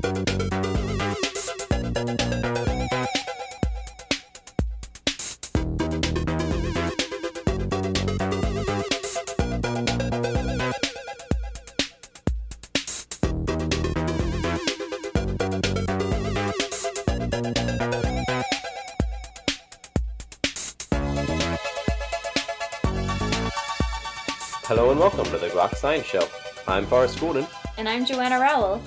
Hello and welcome to the Groks Science Show. I'm Forrest Golden. And I'm Joanna Rowell.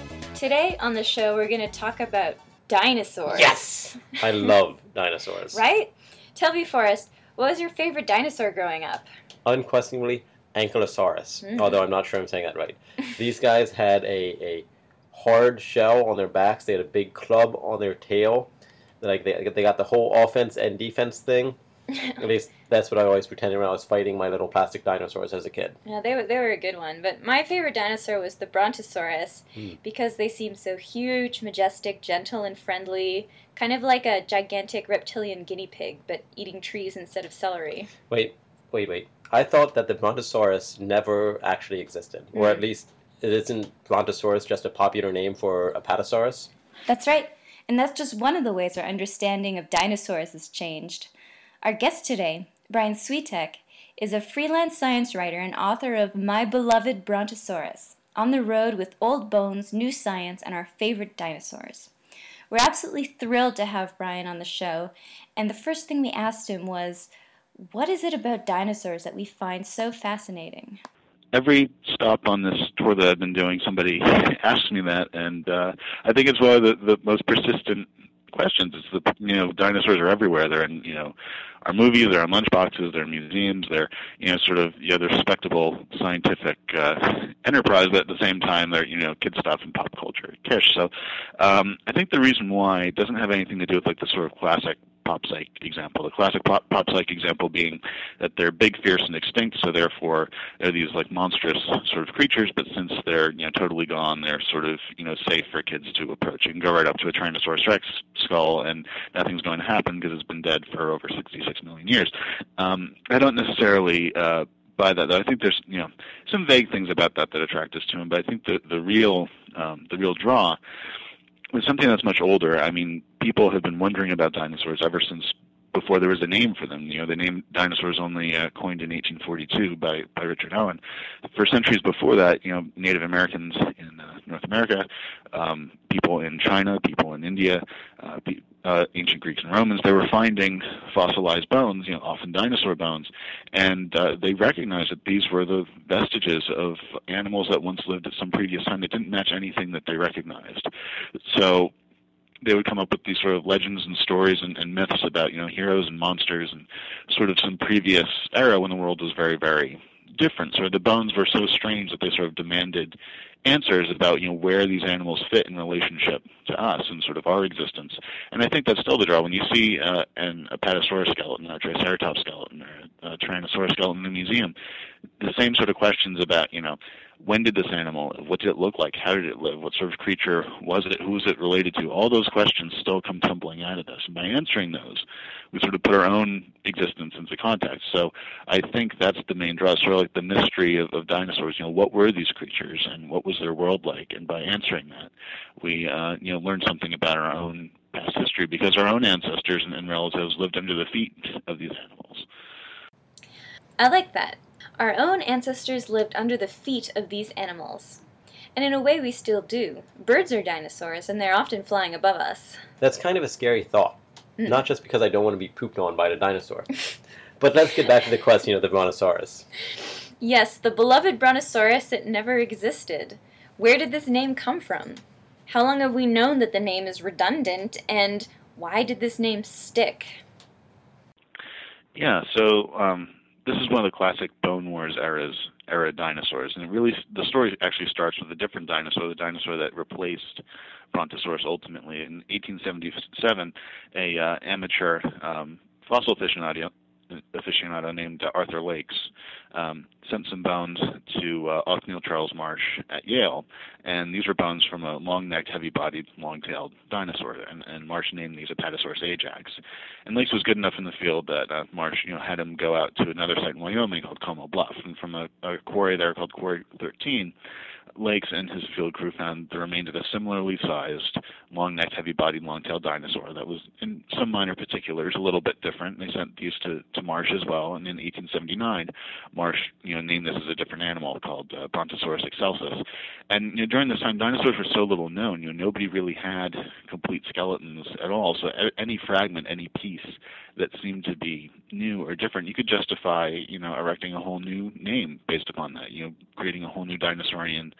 Today on the show, we're going to talk about dinosaurs. Yes! I love dinosaurs. Right? Tell me, Forrest, what was your favorite dinosaur growing up? Unquestionably, Ankylosaurus, Mm. although I'm not sure I'm saying that right. These guys had a, a hard shell on their backs, they had a big club on their tail. Like they, they got the whole offense and defense thing. At least that's what I always pretended when I was fighting my little plastic dinosaurs as a kid. Yeah, they were, they were a good one. But my favorite dinosaur was the Brontosaurus Hmm. because they seemed so huge, majestic, gentle, and friendly. Kind of like a gigantic reptilian guinea pig, but eating trees instead of celery. Wait, wait, wait. I thought that the Brontosaurus never actually existed, or at Mm. least it isn't Brontosaurus just a popular name for Apatosaurus? That's right. And that's just one of the ways our understanding of dinosaurs has changed. Our guest today, Brian Switek, is a freelance science writer and author of My Beloved Brontosaurus On the Road with Old Bones, New Science, and Our Favorite Dinosaurs. We're absolutely thrilled to have Brian on the show, and the first thing we asked him was, What is it about dinosaurs that we find so fascinating? every stop on this tour that I've been doing, somebody asks me that, and uh, I think it's one of the, the most persistent questions. It's the you know dinosaurs are everywhere. They're in you know our movies, they're on lunchboxes, they're in museums, they're you know sort of you know they're respectable scientific uh, enterprise, but at the same time they're you know kid stuff and pop culture kish. So um, I think the reason why it doesn't have anything to do with like the sort of classic pop psych example. The classic pop, pop psych example being that they're big, fierce, and extinct, so therefore they're these like monstrous sort of creatures. But since they're you know totally gone, they're sort of you know safe for kids to approach. You can go right up to a Tyrannosaurus Rex skull, and nothing's going to happen because it's been dead for over 66 million years. Um, I don't necessarily. Uh, buy that. Though. I think there's you know some vague things about that that attract us to him, but I think the the real um, the real draw was something that's much older. I mean, people have been wondering about dinosaurs ever since before there was a name for them. You know, the name dinosaurs only uh, coined in 1842 by by Richard Owen. For centuries before that, you know, Native Americans in uh, North America, um, people in China, people in India, uh, uh, ancient Greeks and Romans, they were finding fossilized bones, you know, often dinosaur bones, and uh, they recognized that these were the vestiges of animals that once lived at some previous time that didn't match anything that they recognized. So they would come up with these sort of legends and stories and, and myths about you know heroes and monsters and sort of some previous era when the world was very very different. Of the bones were so strange that they sort of demanded answers about you know where these animals fit in relationship to us and sort of our existence. And I think that's still the draw when you see uh, an Apatosaurus skeleton or a Triceratops skeleton or a Tyrannosaurus skeleton in a museum. The same sort of questions about you know when did this animal? What did it look like? How did it live? What sort of creature was it? Who was it related to? All those questions still come tumbling out of this. And by answering those, we sort of put our own existence into context. So I think that's the main draw, sort of like the mystery of, of dinosaurs. You know, what were these creatures and what was their world like? And by answering that, we uh, you know learn something about our own past history because our own ancestors and, and relatives lived under the feet of these animals. I like that. Our own ancestors lived under the feet of these animals. And in a way, we still do. Birds are dinosaurs, and they're often flying above us. That's kind of a scary thought. Mm. Not just because I don't want to be pooped on by a dinosaur. but let's get back to the question of the Brontosaurus. Yes, the beloved Brontosaurus, it never existed. Where did this name come from? How long have we known that the name is redundant, and why did this name stick? Yeah, so um, this is one of the classic Bone Wars eras era dinosaurs, and really the story actually starts with a different dinosaur, the dinosaur that replaced Brontosaurus ultimately in 1877. A uh, amateur um, fossil aficionado aficionado named Arthur Lakes um, sent some bones to uh, Othniel Charles Marsh at Yale, and these were bones from a long-necked, heavy-bodied, long-tailed dinosaur, and, and Marsh named these Apatosaurus ajax. And Lakes was good enough in the field that uh, Marsh, you know, had him go out to another site in Wyoming called Como Bluff, and from a, a quarry there called Quarry 13, Lakes and his field crew found the remains of a similarly sized, long-necked, heavy-bodied, long-tailed dinosaur that was, in some minor particulars, a little bit different. They sent these to, to Marsh as well, and in 1879, Marsh, you know, named this as a different animal called uh, Brontosaurus excelsus. And you know, during this time, dinosaurs were so little known. You know, nobody really had complete skeletons at all. So any fragment, any piece that seemed to be new or different, you could justify, you know, erecting a whole new name based upon that. You know, creating a whole new dinosaurian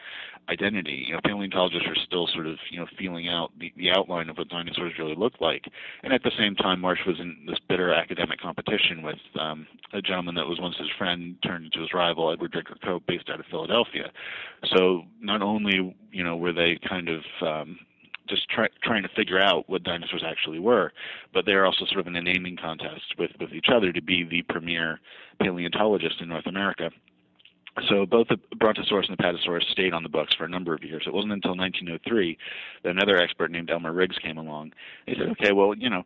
identity. You know, paleontologists are still sort of, you know, feeling out the, the outline of what dinosaurs really looked like. And at the same time, Marsh was in this bitter academic competition with um, a gentleman that was once his friend turned into his rival, Edward Drinker Cope, based out of Philadelphia. So not only, you know, were they kind of um, just try, trying to figure out what dinosaurs actually were. But they're also sort of in a naming contest with, with each other to be the premier paleontologist in North America. So both the Brontosaurus and the Apatosaurus stayed on the books for a number of years. It wasn't until 1903 that another expert named Elmer Riggs came along. He said, "Okay, well, you know,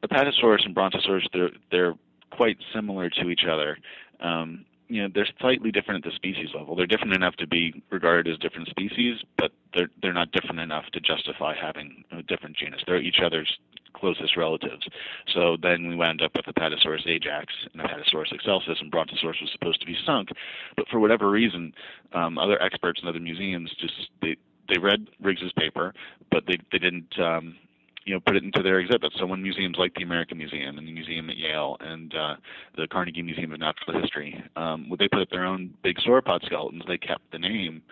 the Apatosaurus and Brontosaurus they're they're quite similar to each other. Um, you know they're slightly different at the species level. They're different enough to be regarded as different species, but they're they're not different enough to justify having a different genus. They're each other's closest relatives. So then we wound up with the Apatosaurus ajax and Apatosaurus excelsus, and Brontosaurus was supposed to be sunk, but for whatever reason, um, other experts in other museums just they they read Riggs's paper, but they they didn't um, you know put it into their exhibits. So when museums like the American Museum and the Museum at Yale and uh, the Carnegie Museum of Natural History, um, they put up their own big sauropod skeletons, they kept the name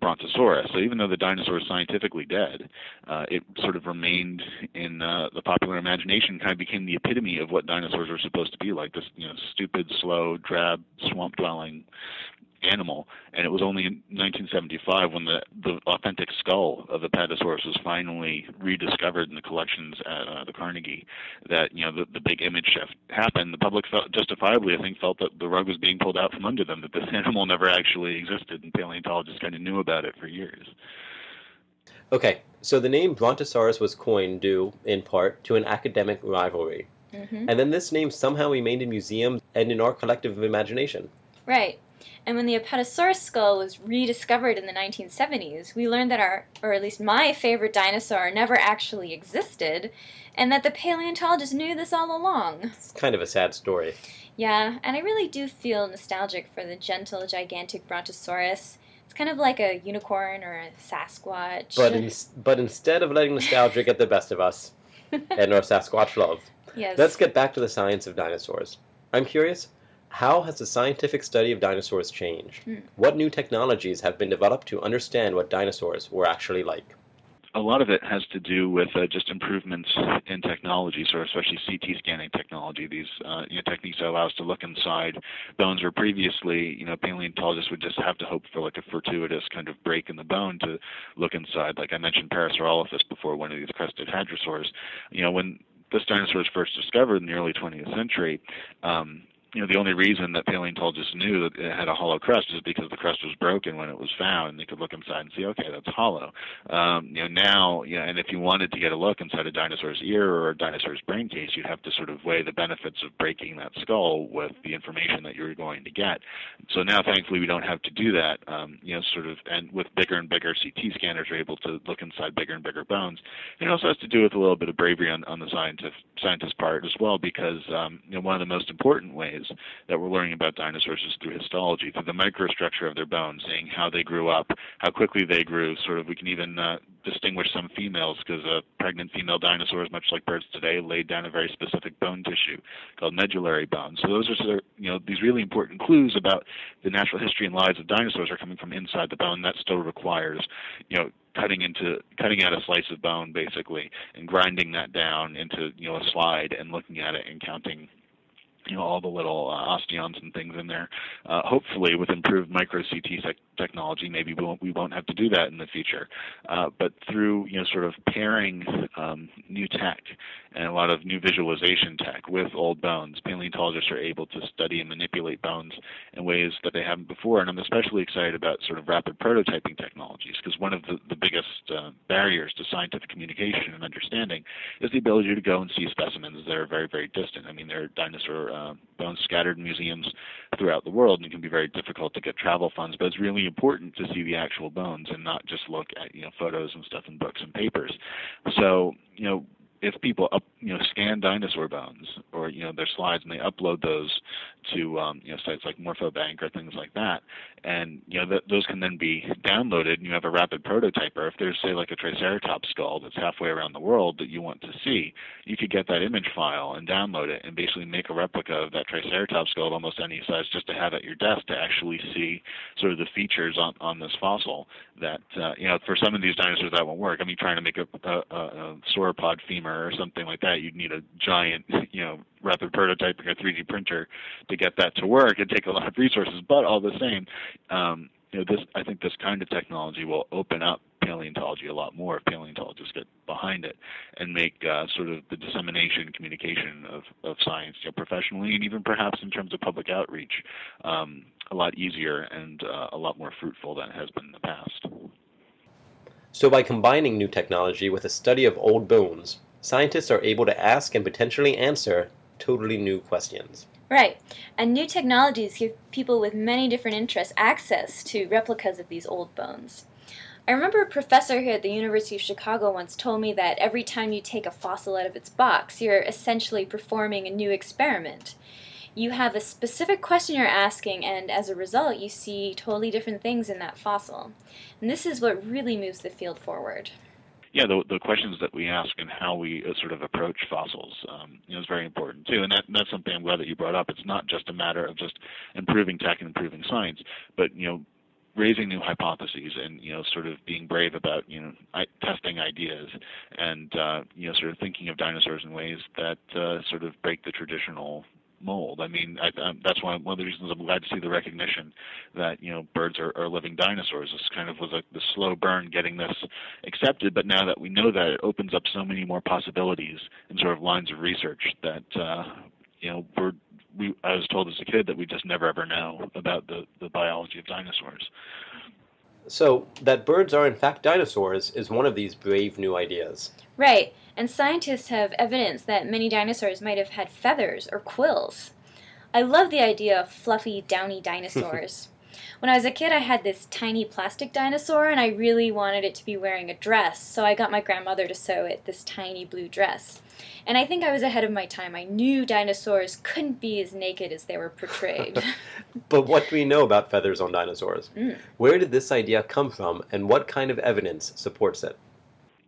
Brontosaurus. So even though the dinosaur is scientifically dead, uh, it sort of remained in uh, the popular imagination. Kind of became the epitome of what dinosaurs were supposed to be like. This you know stupid, slow, drab, swamp-dwelling animal. And it was only in 1975 when the, the authentic skull of the Apatosaurus was finally rediscovered in the collections at uh, the Carnegie that you know the, the big image shift happened. The public felt, justifiably, I think, felt that the rug was being pulled out from under them, that this animal never actually existed, and paleontologists kind of knew about it for years. Okay, so the name Brontosaurus was coined due, in part, to an academic rivalry. Mm-hmm. And then this name somehow remained in museums and in our collective imagination. Right. And when the Apatosaurus skull was rediscovered in the 1970s, we learned that our, or at least my favorite dinosaur, never actually existed, and that the paleontologists knew this all along. It's kind of a sad story. Yeah, and I really do feel nostalgic for the gentle, gigantic Brontosaurus. It's kind of like a unicorn or a Sasquatch. But, in, but instead of letting nostalgia get the best of us and our Sasquatch love, yes. let's get back to the science of dinosaurs. I'm curious, how has the scientific study of dinosaurs changed? Hmm. What new technologies have been developed to understand what dinosaurs were actually like? A lot of it has to do with uh, just improvements in technology, so especially CT scanning technology. These uh, you know, techniques that allow us to look inside bones where previously, you know, paleontologists would just have to hope for like a fortuitous kind of break in the bone to look inside. Like I mentioned Parasaurolophus before, one of these crested hadrosaurs. You know, when this dinosaur was first discovered in the early 20th century, um, you know, the only reason that paleontologists knew that it had a hollow crust is because the crust was broken when it was found, and they could look inside and see, okay, that's hollow. Um, you know, now, you know, and if you wanted to get a look inside a dinosaur's ear or a dinosaur's brain case, you'd have to sort of weigh the benefits of breaking that skull with the information that you're going to get. So now, thankfully, we don't have to do that. Um, you know, sort of, and with bigger and bigger CT scanners, we're able to look inside bigger and bigger bones. And It also has to do with a little bit of bravery on, on the scientist scientist part as well, because um, you know, one of the most important ways that we're learning about dinosaurs is through histology, through the microstructure of their bones, seeing how they grew up, how quickly they grew. Sort of, we can even uh, distinguish some females because a pregnant female dinosaurs, much like birds today, laid down a very specific bone tissue called medullary bone. So those are sort of, you know these really important clues about the natural history and lives of dinosaurs are coming from inside the bone. That still requires, you know, cutting into cutting out a slice of bone basically and grinding that down into you know a slide and looking at it and counting you know all the little uh, osteons and things in there. Uh, hopefully, with improved micro CT te- technology, maybe we won't, we won't have to do that in the future. Uh, but through you know sort of pairing um, new tech and a lot of new visualization tech with old bones, paleontologists are able to study and manipulate bones in ways that they haven't before. And I'm especially excited about sort of rapid prototyping technologies because one of the, the biggest uh, barriers to scientific communication and understanding is the ability to go and see specimens that are very very distant. I mean, there are dinosaur uh, bones scattered in museums throughout the world, and it can be very difficult to get travel funds. But it's really important to see the actual bones and not just look at you know photos and stuff in books and papers. So you know if people up, you know, scan dinosaur bones or you know their slides and they upload those to um, you know sites like Morphobank or things like that, and you know th- those can then be downloaded and you have a rapid prototyper. If there's say like a Triceratops skull that's halfway around the world that you want to see, you could get that image file and download it and basically make a replica of that Triceratops skull of almost any size just to have at your desk to actually see sort of the features on on this fossil. That uh, you know for some of these dinosaurs that won't work. I mean, trying to make a, a, a sauropod femur or something like that, you'd need a giant, you know, rapid prototyping or 3D printer to get that to work. It'd take a lot of resources, but all the same, um, you know, this I think this kind of technology will open up paleontology a lot more if paleontologists get behind it and make uh, sort of the dissemination, communication of, of science, you know, professionally and even perhaps in terms of public outreach, um, a lot easier and uh, a lot more fruitful than it has been in the past. So, by combining new technology with a study of old bones, scientists are able to ask and potentially answer totally new questions. Right. And new technologies give people with many different interests access to replicas of these old bones. I remember a professor here at the University of Chicago once told me that every time you take a fossil out of its box, you're essentially performing a new experiment. You have a specific question you're asking, and as a result, you see totally different things in that fossil. And this is what really moves the field forward yeah, the, the questions that we ask and how we uh, sort of approach fossils, um, you know, is very important too. And that, that's something I'm glad that you brought up. It's not just a matter of just improving tech and improving science, but you know, raising new hypotheses and you know, sort of being brave about you know, I, testing ideas and uh, you know, sort of thinking of dinosaurs in ways that uh, sort of break the traditional mold. I mean, I, I, that's why one of the reasons I'm glad to see the recognition that you know birds are, are living dinosaurs. This kind of was a the slow burn getting this accepted, but now that we know that, it opens up so many more possibilities and sort of lines of research that uh, you know we're. We, I was told as a kid that we just never ever know about the, the biology of dinosaurs. So, that birds are in fact dinosaurs is one of these brave new ideas. Right and scientists have evidence that many dinosaurs might have had feathers or quills. I love the idea of fluffy, downy dinosaurs. when I was a kid, I had this tiny plastic dinosaur, and I really wanted it to be wearing a dress, so I got my grandmother to sew it this tiny blue dress. And I think I was ahead of my time. I knew dinosaurs couldn't be as naked as they were portrayed. but what do we know about feathers on dinosaurs? Mm. Where did this idea come from, and what kind of evidence supports it?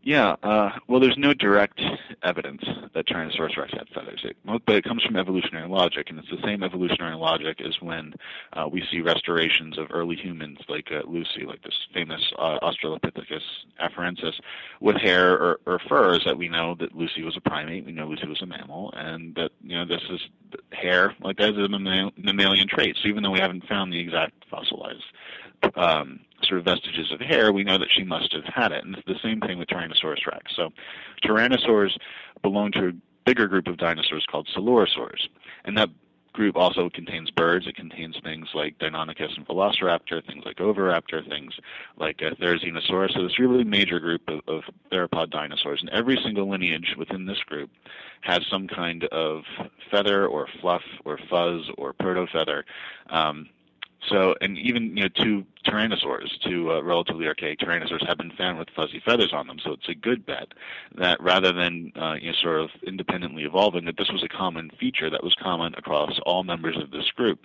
Yeah, uh, well, there's no direct evidence that Tyrannosaurus rex had feathers, it, but it comes from evolutionary logic, and it's the same evolutionary logic as when uh, we see restorations of early humans like uh, Lucy, like this famous uh, Australopithecus afarensis, with hair or, or furs that we know that Lucy was a primate, we know Lucy was a mammal, and that you know this is hair like that is a mammalian trait. So even though we haven't found the exact fossilized um, sort of vestiges of hair, we know that she must have had it. And it's the same thing with Tyrannosaurus rex. So tyrannosaurs belong to a bigger group of dinosaurs called Coelurosaurs. And that group also contains birds. It contains things like Deinonychus and Velociraptor, things like Oviraptor, things like uh, Therizinosaurus. So this really major group of, of theropod dinosaurs. And every single lineage within this group has some kind of feather or fluff or fuzz or protofeather um, so, and even you know, two tyrannosaurs, two uh, relatively archaic tyrannosaurs, have been found with fuzzy feathers on them. So it's a good bet that rather than uh, you know, sort of independently evolving, that this was a common feature that was common across all members of this group.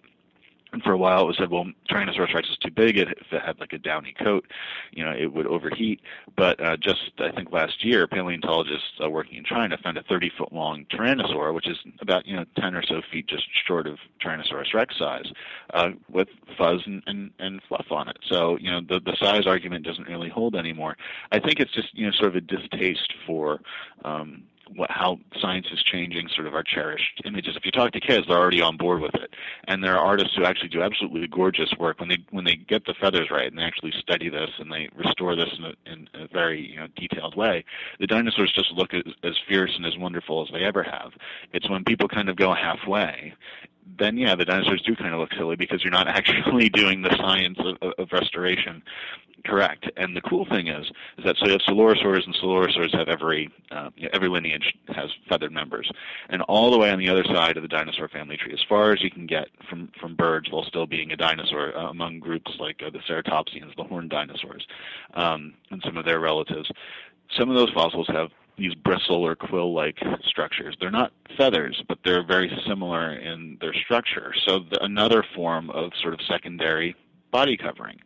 And for a while, it was said, well, Tyrannosaurus rex is too big. It, if it had like a downy coat, you know, it would overheat. But uh, just I think last year, paleontologists uh, working in China found a 30-foot long tyrannosaur, which is about you know 10 or so feet just short of Tyrannosaurus rex size, uh, with fuzz and, and, and fluff on it. So you know the the size argument doesn't really hold anymore. I think it's just you know sort of a distaste for um, what, how science is changing sort of our cherished images. If you talk to kids, they're already on board with it, and there are artists who actually do absolutely gorgeous work when they when they get the feathers right and they actually study this and they restore this in a, in a very you know, detailed way. The dinosaurs just look as, as fierce and as wonderful as they ever have. It's when people kind of go halfway then yeah, the dinosaurs do kind of look silly because you're not actually doing the science of, of restoration Correct. And the cool thing is, is that so you have coelurosaurs, and coelurosaurs have every uh, you know, every lineage has feathered members, and all the way on the other side of the dinosaur family tree, as far as you can get from from birds, while still being a dinosaur, uh, among groups like uh, the ceratopsians, the horned dinosaurs, um, and some of their relatives. Some of those fossils have these bristle or quill-like structures. They're not feathers, but they're very similar in their structure. So the, another form of sort of secondary body covering.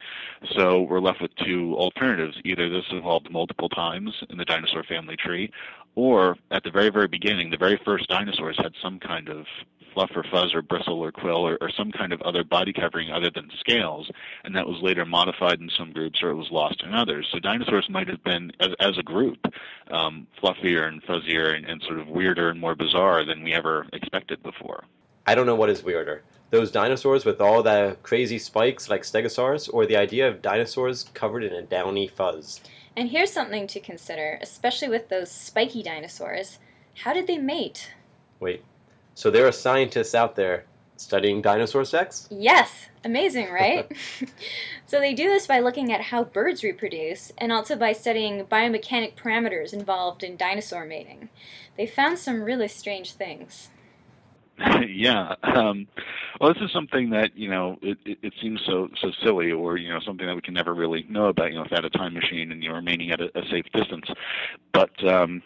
So we're left with two alternatives. Either this evolved multiple times in the dinosaur family tree, or at the very, very beginning, the very first dinosaurs had some kind of fluff or fuzz or bristle or quill or, or some kind of other body covering other than scales, and that was later modified in some groups or it was lost in others. So dinosaurs might have been, as, as a group, um, fluffier and fuzzier and, and sort of weirder and more bizarre than we ever expected before. I don't know what is weirder. Those dinosaurs with all the crazy spikes like stegosaurs, or the idea of dinosaurs covered in a downy fuzz. And here's something to consider, especially with those spiky dinosaurs. How did they mate? Wait, so there are scientists out there studying dinosaur sex? Yes, amazing, right? so they do this by looking at how birds reproduce and also by studying biomechanic parameters involved in dinosaur mating. They found some really strange things. yeah. Um, well, this is something that you know it, it, it, seems so so silly, or you know something that we can never really know about. You know, without a time machine and you're remaining at a, a safe distance, but um,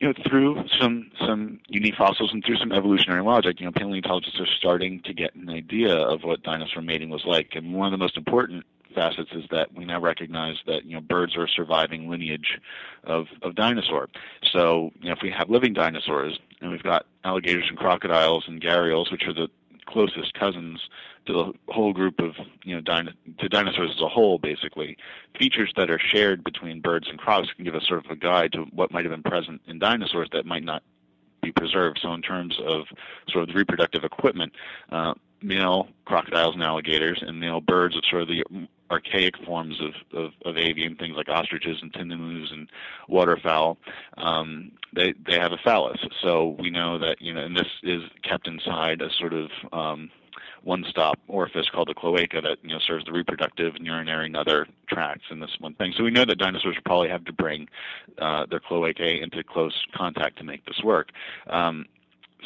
you know, through some some unique fossils and through some evolutionary logic, you know, paleontologists are starting to get an idea of what dinosaur mating was like. And one of the most important facets is that we now recognize that you know birds are a surviving lineage of of dinosaur. So you know, if we have living dinosaurs and we've got alligators and crocodiles and gharials, which are the closest cousins to the whole group of you know din- to dinosaurs as a whole basically. Features that are shared between birds and crocs can give us sort of a guide to what might have been present in dinosaurs that might not be preserved. So in terms of sort of the reproductive equipment uh, male crocodiles and alligators and male birds of sort of the archaic forms of, of, of avian things like ostriches and tinamous and waterfowl, um, they they have a phallus. So we know that you know, and this is kept inside a sort of um, one-stop orifice called the cloaca that you know serves the reproductive and urinary and other tracts in this one thing. So we know that dinosaurs probably have to bring uh, their cloacae into close contact to make this work. Um,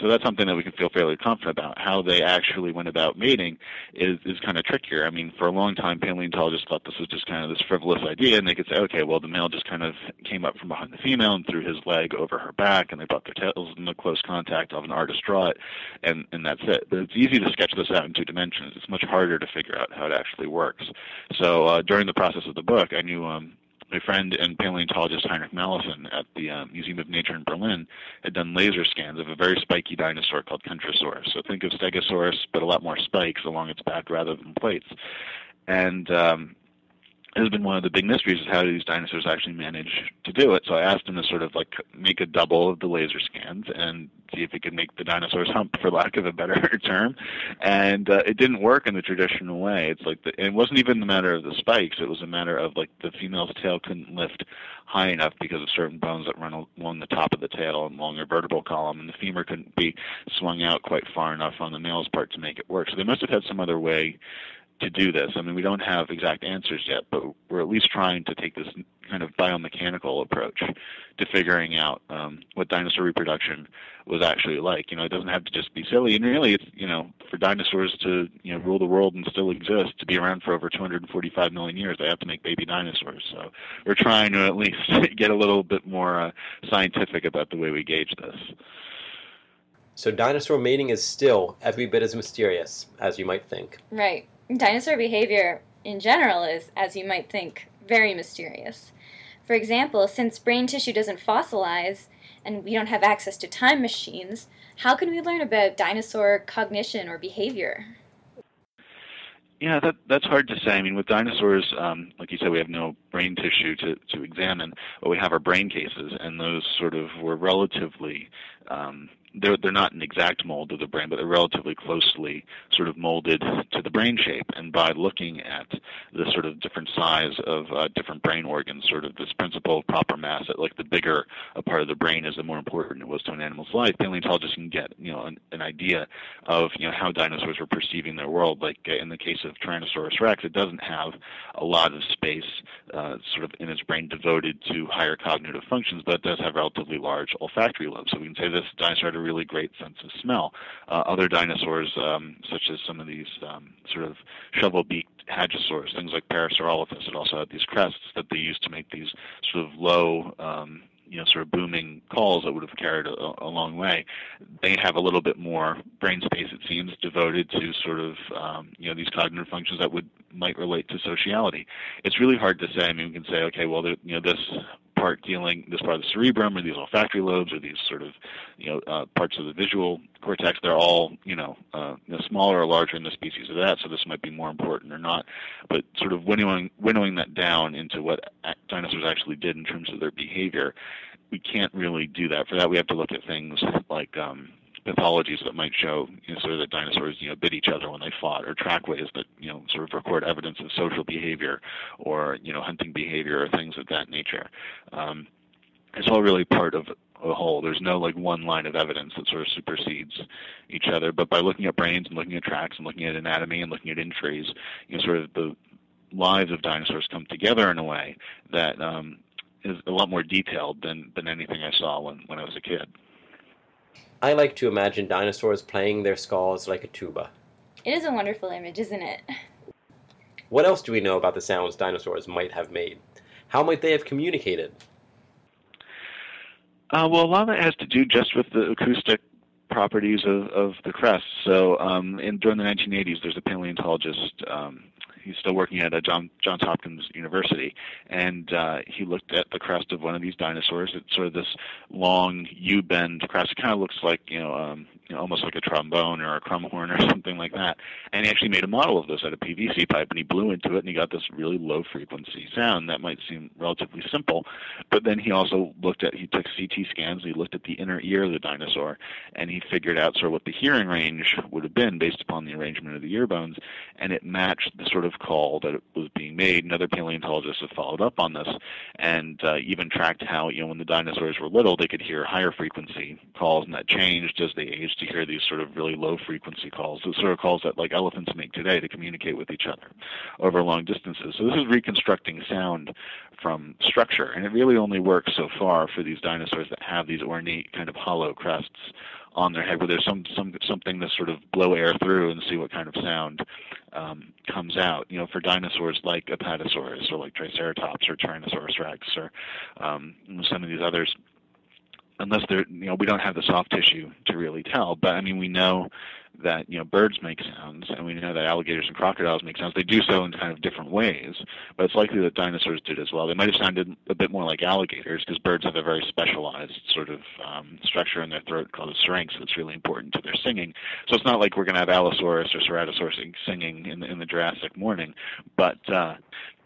so that's something that we can feel fairly confident about. How they actually went about mating is is kind of trickier. I mean, for a long time, paleontologists thought this was just kind of this frivolous idea, and they could say, okay, well, the male just kind of came up from behind the female and threw his leg over her back, and they brought their tails in into close contact of an artist draw it, and and that's it. But it's easy to sketch this out in two dimensions. It's much harder to figure out how it actually works. So uh, during the process of the book, I knew um, my friend and paleontologist Heinrich Mallison at the uh, Museum of Nature in Berlin had done laser scans of a very spiky dinosaur called Kentrosaurus. So think of Stegosaurus, but a lot more spikes along its back rather than plates. And um, has been one of the big mysteries is how do these dinosaurs actually manage to do it. So I asked him to sort of like make a double of the laser scans and see if he could make the dinosaurs hump, for lack of a better term. And uh, it didn't work in the traditional way. It's like the, it wasn't even the matter of the spikes. It was a matter of like the female's tail couldn't lift high enough because of certain bones that run along the top of the tail and along her vertebral column, and the femur couldn't be swung out quite far enough on the male's part to make it work. So they must have had some other way to do this. I mean, we don't have exact answers yet, but we're at least trying to take this kind of biomechanical approach to figuring out um, what dinosaur reproduction was actually like. You know, it doesn't have to just be silly, and really, it's you know, for dinosaurs to you know rule the world and still exist, to be around for over 245 million years, they have to make baby dinosaurs. So we're trying to at least get a little bit more uh, scientific about the way we gauge this. So dinosaur mating is still every bit as mysterious as you might think. Right. Dinosaur behavior in general is, as you might think, very mysterious. For example, since brain tissue doesn't fossilize and we don't have access to time machines, how can we learn about dinosaur cognition or behavior? Yeah, that that's hard to say. I mean, with dinosaurs, um, like you said, we have no brain tissue to to examine, but we have our brain cases, and those sort of were relatively um, they're they're not an exact mold of the brain, but they're relatively closely sort of molded to the brain shape. And by looking at the sort of different size of uh, different brain organs, sort of this principle of proper mass, that like the bigger a part of the brain is, the more important it was to an animal's life. Paleontologists can get you know an, an idea of you know how dinosaurs were perceiving their world. Like uh, in the case of Tyrannosaurus rex, it doesn't have a lot of space uh, sort of in its brain devoted to higher cognitive functions, but it does have relatively large olfactory lobes. So we can say this dinosaur really great sense of smell. Uh, other dinosaurs, um, such as some of these um, sort of shovel-beaked hadrosaurs, things like Parasaurolophus, it also had these crests that they used to make these sort of low um, you know, sort of booming calls that would have carried a, a, long way. They have a little bit more brain space, it seems, devoted to sort of, um, you know, these cognitive functions that would might relate to sociality. It's really hard to say. I mean, we can say, okay, well, you know, this part dealing, this part of the cerebrum, or these olfactory lobes, or these sort of, you know, uh, parts of the visual cortex, they're all, you know, uh, smaller or larger in the species of that, so this might be more important or not. But sort of winnowing, winnowing that down into what dinosaurs actually did in terms of their behavior, we can't really do that. For that, we have to look at things like um, pathologies that might show you know, sort of that dinosaurs you know bit each other when they fought, or trackways that you know sort of record evidence of social behavior or you know hunting behavior or things of that nature. Um, it's all really part of a whole. There's no like one line of evidence that sort of supersedes each other. But by looking at brains and looking at tracks and looking at anatomy and looking at injuries, you know, sort of the lives of dinosaurs come together in a way that um, is a lot more detailed than than anything I saw when when I was a kid. I like to imagine dinosaurs playing their skulls like a tuba. It is a wonderful image, isn't it? What else do we know about the sounds dinosaurs might have made? How might they have communicated? Uh, well, a lot of that has to do just with the acoustic properties of, of the crest. So, um, in, during the 1980s, there's a paleontologist um, he's still working at a John, Johns Hopkins University, and uh, he looked at the crest of one of these dinosaurs. It's sort of this long U-bend crest. It kind of looks like you know, um, you know, almost like a trombone or a crumhorn or something like that. And he actually made a model of this out of PVC pipe, and he blew into it, and he got this really low frequency sound that might seem relatively simple. But then he also looked at he took CT scans, and he looked at the inner ear of the dinosaur, and he figured out sort of what the hearing range would have been based upon the arrangement of the ear bones, and it matched the sort of call that was being made. And other paleontologists have followed up on this and uh, even tracked how, you know, when the dinosaurs were little, they could hear higher frequency calls, and that changed as they aged to hear these sort of really low frequency calls, the sort of calls that like elephants make today to communicate with each other over long distances. So this is reconstructing sound from structure, and it really only works so far for these dinosaurs that have these ornate kind of hollow crests on their head where there's some, some something to sort of blow air through and see what kind of sound um, comes out. You know, for dinosaurs like Apatosaurus or like Triceratops or Tyrannosaurus rex or um, some of these others, unless they're you know we don't have the soft tissue to really tell. But I mean we know that you know birds make sounds, and we know that alligators and crocodiles make sounds. They do so in kind of different ways, but it's likely that dinosaurs did as well. They might have sounded a bit more like alligators because birds have a very specialized sort of um, structure in their throat called a syrinx that's really important to their singing. So it's not like we're going to have Allosaurus or Ceratosaurus singing in, in the Jurassic morning, but uh,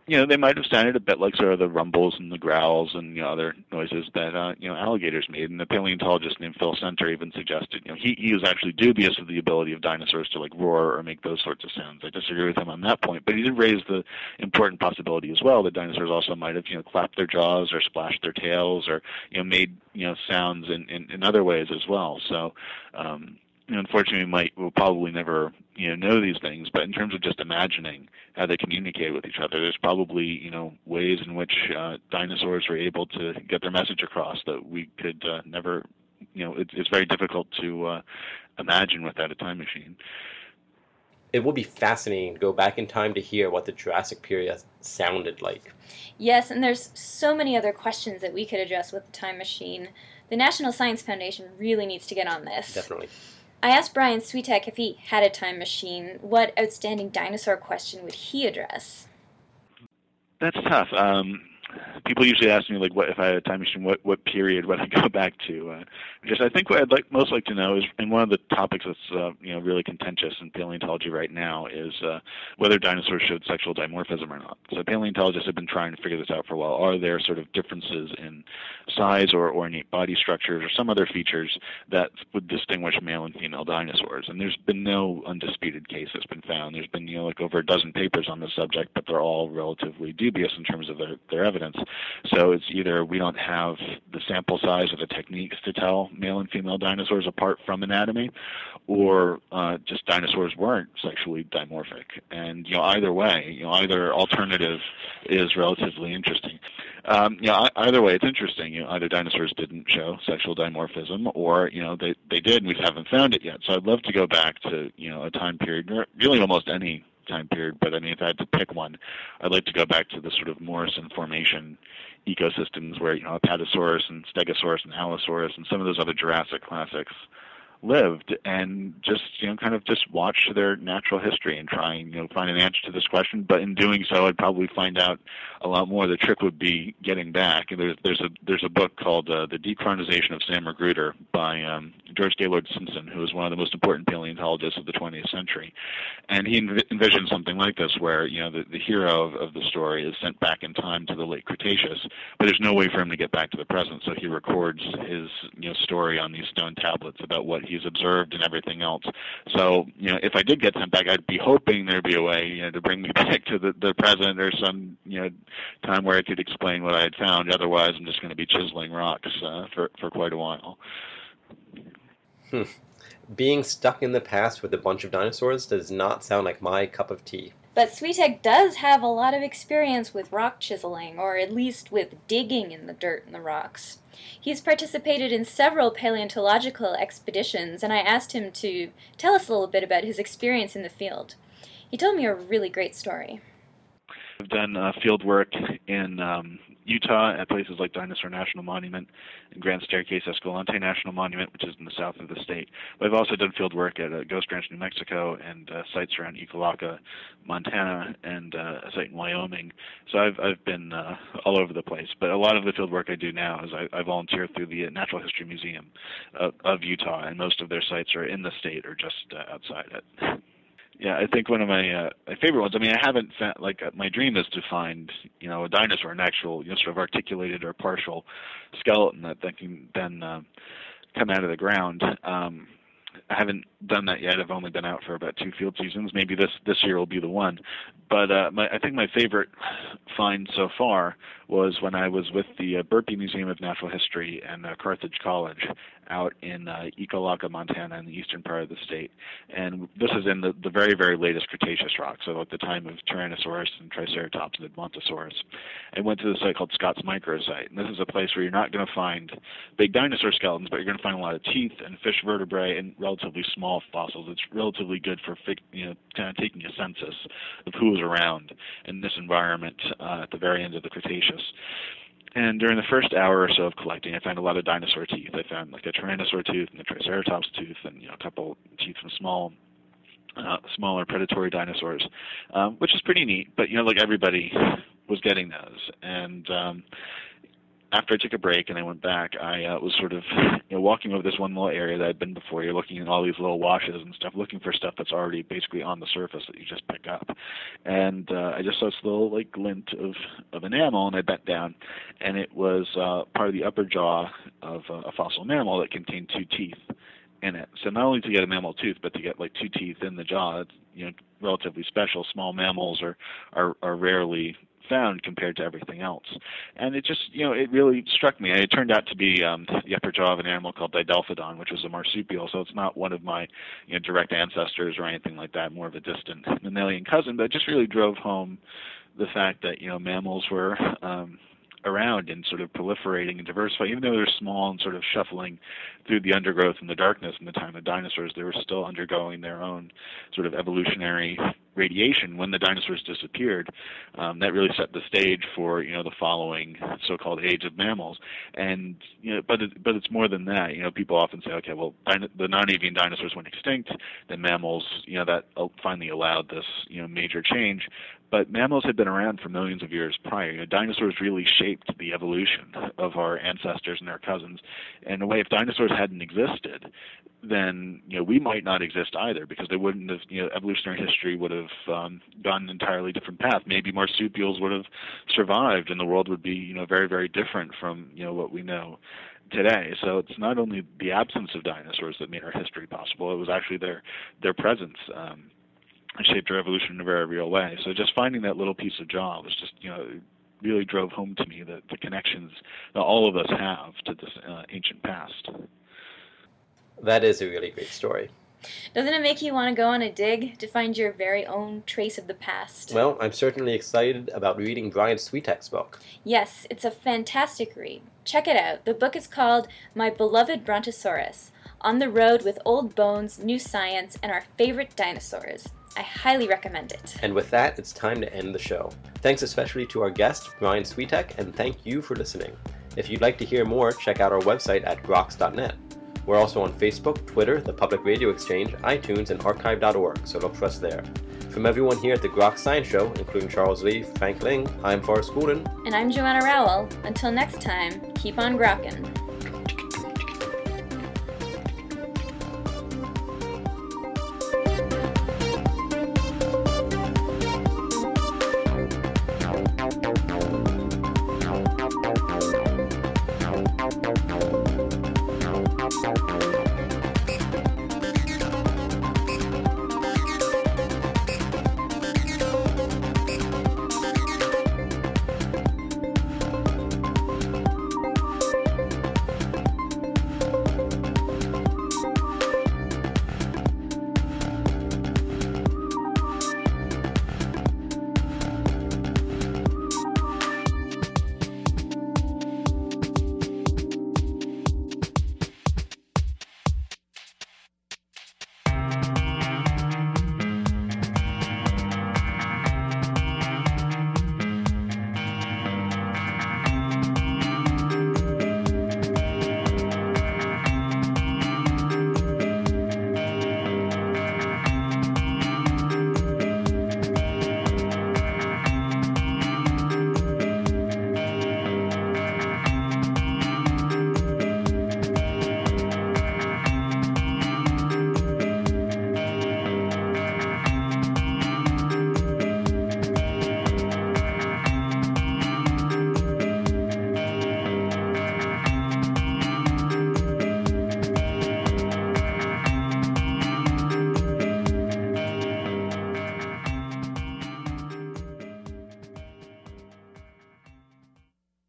you know, they might have sounded a bit like sort of the rumbles and the growls and you know other noises that uh, you know alligators made. And the paleontologist named Phil Senter even suggested, you know, he he was actually dubious of the ability of dinosaurs to like roar or make those sorts of sounds. I disagree with him on that point, but he did raise the important possibility as well that dinosaurs also might have you know clapped their jaws or splashed their tails or you know made you know sounds in in, in other ways as well. So. Um, unfortunately, we might we'll probably never you know know these things. But in terms of just imagining how they communicate with each other, there's probably you know ways in which uh, dinosaurs were able to get their message across that we could uh, never. You know, it, it's very difficult to uh, imagine without a time machine. It would be fascinating to go back in time to hear what the Jurassic period sounded like. Yes, and there's so many other questions that we could address with the time machine. The National Science Foundation really needs to get on this. Definitely. I asked Brian Switek if he had a time machine, what outstanding dinosaur question would he address? That's tough. Um, people usually ask me like what if I had a time machine, what what period would I go back to? Uh, because I think what I'd like most like to know is, and one of the topics that's uh, you know really contentious in paleontology right now is uh, whether dinosaurs showed sexual dimorphism or not. So paleontologists have been trying to figure this out for a while. Are there sort of differences in size or ornate body structures or some other features that would distinguish male and female dinosaurs? And there's been no undisputed case that's been found. There's been you know like over a dozen papers on the subject, but they're all relatively dubious in terms of their, their evidence. So it's either we don't have the sample size or the techniques to tell male and female dinosaurs apart from anatomy, or uh, just dinosaurs weren't sexually dimorphic. And you know either way, you know either alternative is relatively interesting. Um, you know either way, it's interesting. You know either dinosaurs didn't show sexual dimorphism, or you know they they did, and we haven't found it yet. So I'd love to go back to you know a time period, really almost any time period, but I mean, if I had to pick one, I'd like to go back to the sort of Morrison formation ecosystems where, you know, Apatosaurus and Stegosaurus and Allosaurus and some of those other Jurassic classics lived and just you know kind of just watch their natural history and try and you know find an answer to this question. But in doing so I'd probably find out a lot more. The trick would be getting back. And there's there's a there's a book called uh, the dechronization of Sam Magruder by um, George Gaylord Simpson who was one of the most important paleontologists of the 20th century. And he env- envisioned something like this where you know the, the hero of, of the story is sent back in time to the late Cretaceous but there's no way for him to get back to the present. So he records his you know story on these stone tablets about what he he's observed and everything else. So, you know, if I did get sent back, I'd be hoping there'd be a way, you know, to bring me back to the, the present or some, you know, time where I could explain what I had found. Otherwise, I'm just going to be chiseling rocks uh, for for quite a while. Hmm. Being stuck in the past with a bunch of dinosaurs does not sound like my cup of tea. But Switek does have a lot of experience with rock chiseling, or at least with digging in the dirt and the rocks. He's participated in several paleontological expeditions, and I asked him to tell us a little bit about his experience in the field. He told me a really great story. I've done uh, field work in um, Utah at places like Dinosaur National Monument and Grand Staircase Escalante National Monument, which is in the south of the state. But I've also done field work at uh, Ghost Ranch, New Mexico, and uh, sites around Ekalaka, Montana, and uh, a site in Wyoming. So I've I've been uh, all over the place. But a lot of the field work I do now is I, I volunteer through the Natural History Museum of, of Utah, and most of their sites are in the state or just uh, outside it. Yeah, I think one of my uh, my favorite ones. I mean, I haven't found like uh, my dream is to find you know a dinosaur, an actual you know sort of articulated or partial skeleton that, that can then uh, come out of the ground. Um, I haven't done that yet. I've only been out for about two field seasons. Maybe this this year will be the one. But uh, my, I think my favorite find so far was when I was with the uh, Burpee Museum of Natural History and uh, Carthage College out in uh, Montana, in the eastern part of the state. And this is in the, the very, very latest Cretaceous rock, so at the time of Tyrannosaurus and Triceratops and Edmontosaurus. I went to the site called Scott's Microsite, and this is a place where you're not going to find big dinosaur skeletons, but you're going to find a lot of teeth and fish vertebrae and relatively small fossils. It's relatively good for you know kind of taking a census of who was around in this environment uh, at the very end of the Cretaceous. And during the first hour or so of collecting, I found a lot of dinosaur teeth. I found like a tyrannosaur tooth and a triceratops tooth, and you know a couple teeth from small, uh, smaller predatory dinosaurs, um, which is pretty neat. But you know, like everybody was getting those, and um, after I took a break and I went back, I uh, was sort of you know, walking over this one little area that I'd been before. You're looking at all these little washes and stuff, looking for stuff that's already basically on the surface that you just pick up. And uh, I just saw this little like glint of of enamel, and I bent down, and it was uh, part of the upper jaw of uh, a fossil mammal that contained two teeth in it. So not only to get a mammal tooth, but to get like two teeth in the jaw, it's, you know, relatively special. Small mammals are are, are rarely found compared to everything else. And it just, you know, it really struck me. It turned out to be um, the upper jaw of an animal called Didelphodon, which was a marsupial. So it's not one of my, you know, direct ancestors or anything like that. More of a distant mammalian cousin. But it just really drove home the fact that you know mammals were um, around and sort of proliferating and diversifying. Even though they're small and sort of shuffling through the undergrowth and the darkness in the time of dinosaurs, they were still undergoing their own sort of evolutionary radiation when the dinosaurs disappeared. Um, that really set the stage for you know the following so-called age of mammals. And you know, but it, but it's more than that. You know, people often say, okay, well, the non-avian dinosaurs went extinct, then mammals, you know, that finally allowed this you know major change but mammals had been around for millions of years prior. You know, dinosaurs really shaped the evolution of our ancestors and their cousins. In a way, if dinosaurs hadn't existed, then you know we might not exist either because they wouldn't have you know evolutionary history would have um, gone an entirely different path. Maybe marsupials would have survived, and the world would be you know very very different from you know what we know today. So it's not only the absence of dinosaurs that made our history possible; it was actually their their presence. Um, shaped our evolution in a very real way. So just finding that little piece of jaw was just, you know, really drove home to me that the connections that all of us have to this uh, ancient past. That is a really great story. Doesn't it make you want to go on a dig to find your very own trace of the past? Well, I'm certainly excited about reading Brian Switek's book. Yes, it's a fantastic read. Check it out. The book is called My Beloved Brontosaurus On the Road with Old Bones, New Science, and Our Favorite Dinosaurs. I highly recommend it. And with that, it's time to end the show. Thanks especially to our guest, Brian Switek, and thank you for listening. If you'd like to hear more, check out our website at groks.net. We're also on Facebook, Twitter, the Public Radio Exchange, iTunes, and archive.org, so look for us there. From everyone here at the Groks Science Show, including Charles Lee, Frank Ling, I'm Forrest Goulden. And I'm Joanna Rowell. Until next time, keep on grokking.